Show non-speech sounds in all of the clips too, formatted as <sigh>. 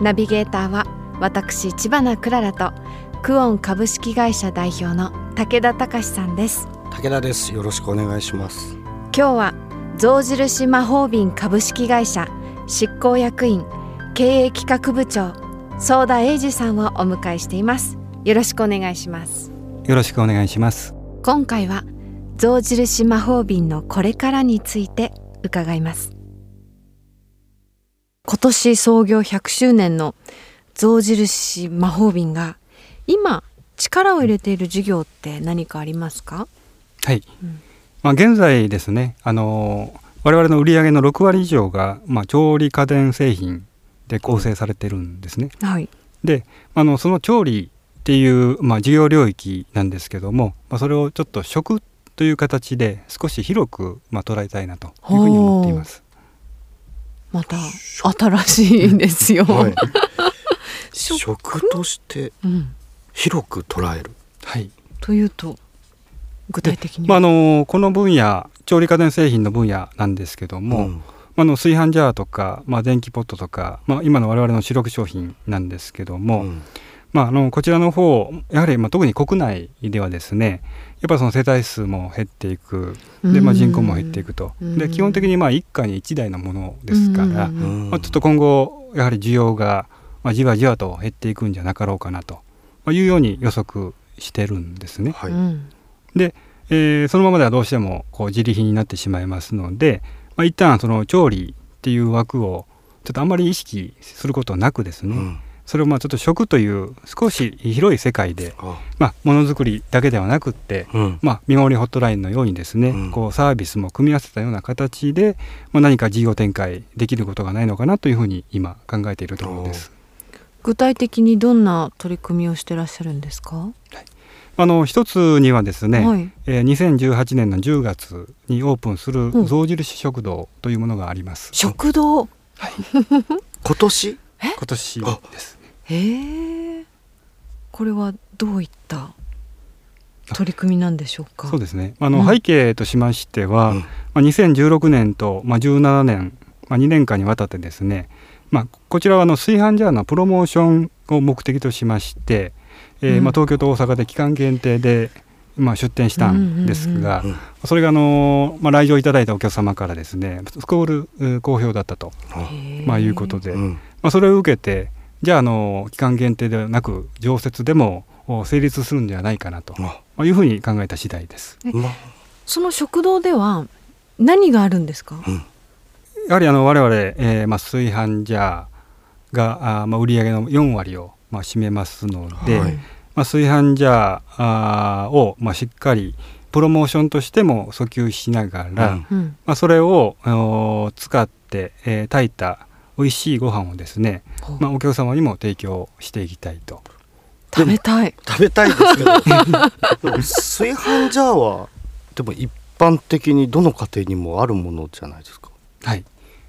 ナビゲーターは私千葉なクララとクオン株式会社代表の武田隆さんです。武田です。よろしくお願いします。今日は象印魔法瓶株式会社執行役員経営企画部長相田英二さんをお迎えしています。よろしくお願いします。よろしくお願いします。今回は象印魔法瓶のこれからについて伺います今年創業100周年の象印魔法瓶が今力を入れている事業って何かありますか？はい、うんまあ、現在ですねあの我々の売上の6割以上が、まあ、調理家電製品で構成されてるんですね。はい、であのその調理っていう、まあ、事業領域なんですけども、まあ、それをちょっと食という形で少し広く、まあ、捉えたいなというふうに思っています。また新しいですよ。はい、<laughs> 食として広く捉える。はい、というと具体的にまあ、あのこの分野調理家電製品の分野なんですけども、うん、あの炊飯ジャーとか、まあ、電気ポットとか、まあ、今の我々の主力商品なんですけども、うん、まあ、あのこちらの方やはり、まあ、特に国内ではですねやっぱその世帯数も減っていく。で、まあ、人口も減っていくと、で基本的にまあ一家に一台のものですから、まあ、ちょっと今後やはり需要が、まあ、じわじわと減っていくんじゃなかろうかなと。いうように予測してるんですね。はい。で、えー、そのままではどうしてもこう自利品になってしまいますので、まあ、一旦その調理っていう枠をちょっとあんまり意識することなくですね、うん、それをまあちょっと食という少し広い世界でまあ。ものづくりだけではなくって、うん、まあ見守りホットラインのようにですね、うん、こうサービスも組み合わせたような形で、まあ、何か事業展開できることがないのかなというふうに今考えているところです。具体的にどんな取り組みをしてらっしゃるんですか、はい。あの一つにはですね、はい、えー、2018年の10月にオープンする象印食堂というものがあります。食堂、はい、今年？今年です。へえ。これはどういった取り組みなんでしょうか？そうですね。あの、うん、背景としましては、うん、まあ2016年とまあ17年、まあ2年間にわたってですね、まあこちらはあの炊飯ジャーのプロモーションを目的としまして。えーまあ、東京と大阪で期間限定で、まあ、出店したんですが、それがあの、まあ、来場いただいたお客様からですねスコール好評だったと、まあ、いうことで、まあ、それを受けてじゃああの期間限定ではなく常設でも成立するんじゃないかなと、まあ、いうふうに考えた次第です。その食堂では何があるんですか、うん、やはりあの我々、えーまあ、炊飯ジャーがあ、まあ、売上の4割をまあ、占めますので、はい、まあ、炊飯ジャーを、まあ、しっかりプロモーションとしても訴求しながら、うん、まあ、それを使って、えー、炊いた美味しいご飯をですね、まあ、お客様にも提供していきたいと。食べたい。食べたいですけど。<laughs> 炊飯ジャーはでも一般的にどの家庭にもあるものじゃないですか？はい。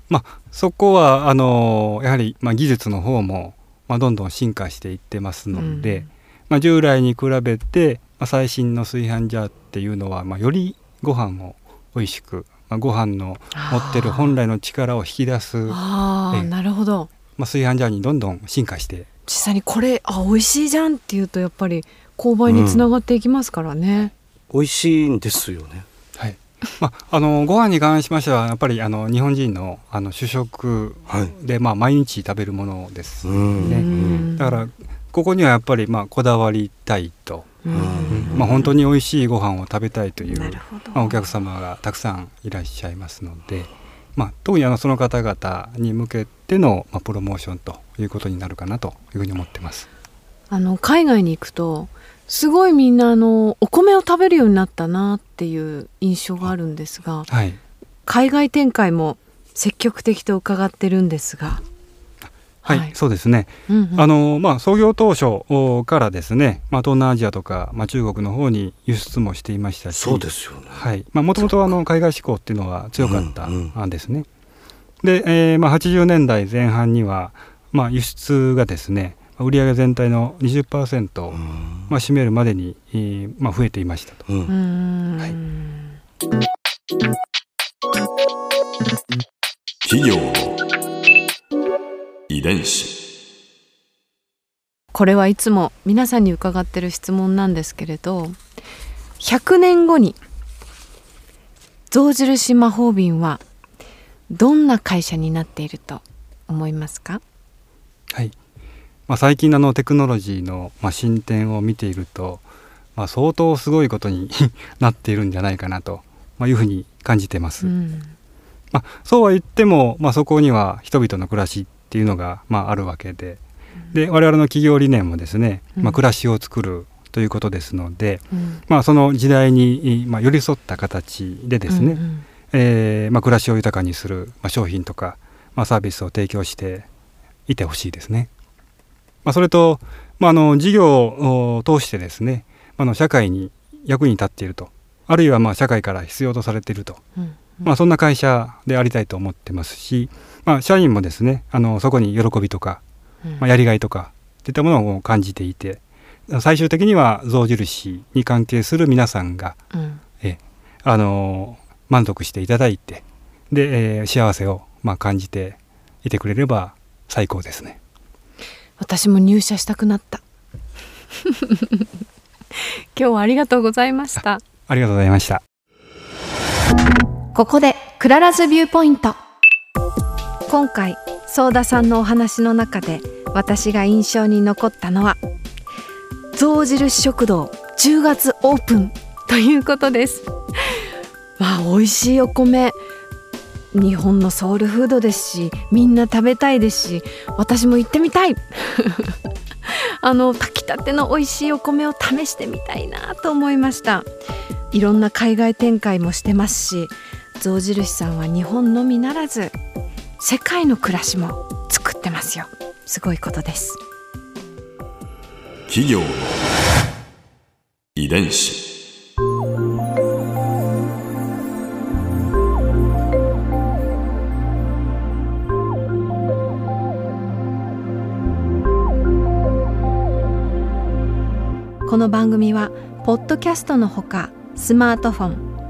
まあそこはあのやはり、まあ、技術の方もまあ、どんどん進化していってますので、うん、まあ、従来に比べて、まあ、最新の炊飯ジャーっていうのは、まあ、よりご飯を美味しく、まあ、ご飯の持ってる本来の力を引き出す。あなるほど、まあ、炊飯ジャーにどんどん進化して。実際にこれあ美味しいじゃんっていうとやっぱり購買につながっていきますからね、うん、美味しいんですよね。まあ、あのご飯に関しましてはやっぱりあの日本人のあの主食で、はい、まあ、毎日食べるものですね。だからここにはやっぱりまあこだわりたいと、まあ、本当に美味しいご飯を食べたいという、まあ、お客様がたくさんいらっしゃいますので、まあ、特にあのその方々に向けての、まあ、プロモーションということになるかなというふうに思ってます。あの海外に行くとすごいみんなあのお米を食べるようになったなっていう印象があるんですが、はい、海外展開も積極的と伺ってるんですがはい、はい、そうですね。うんうん、あのまあ創業当初からですね、まあ東南アジアとかまあ中国の方に輸出もしていましたし、そうですよね。はい。まあもともとあの海外志向っていうのは強かったんですね。うんうん、で、えー、まあ80年代前半にはまあ輸出がですね、売上全体の20%をまあ占めるまでに、えー、まあ増えていましたと。はい。企業遺伝子。これはいつも皆さんに伺ってる質問なんですけれど100年後に象印魔法瓶はどんな会社になっていると思いますか？はい、まあ、最近のテクノロジーの、まあ、進展を見ていると、まあ、相当すごいことに <laughs> なっているんじゃないかなと、まあ、いうふうに感じてます。うん。まあ、そうは言っても、まあ、そこには人々の暮らしっていうのが、まあ、あるわけで。で我々の企業理念もですね、まあ、暮らしを作るということですので、うん、まあ、その時代に、まあ、寄り添った形でですね、うんうん、えー、まあ、暮らしを豊かにする、まあ、商品とか、まあ、サービスを提供していてほしいですね。まあ、それと、まあ、あの事業を通してですねあの社会に役に立っていると。あるいはまあ社会から必要とされていると、うんまあ、そんな会社でありたいと思ってますし、まあ、社員もですねあのそこに喜びとか、まあ、やりがいとかといったものを感じていて最終的には象印に関係する皆さんが、うん、えあの満足していただいてで、えー、幸せをまあ感じていてくれれば最高ですね。私も入社したくなった。<laughs> 今日はありがとうございました。ありがとうございましたここで Clara's Viewpoint。今回ソーダさんのお話の中で私が印象に残ったのは象印食堂10月オープンということです。まあ美味しいお米。日本のソウルフードですしみんな食べたいですし私も行ってみたい。<laughs> あの炊きたての美味しいお米を試してみたいなと思いました。いろんな海外展開もしてますし象印さんは日本のみならず世界の暮らしも作ってますよ。すごいことです。企業遺伝子。この番組はポッドキャストのほかスマートフォン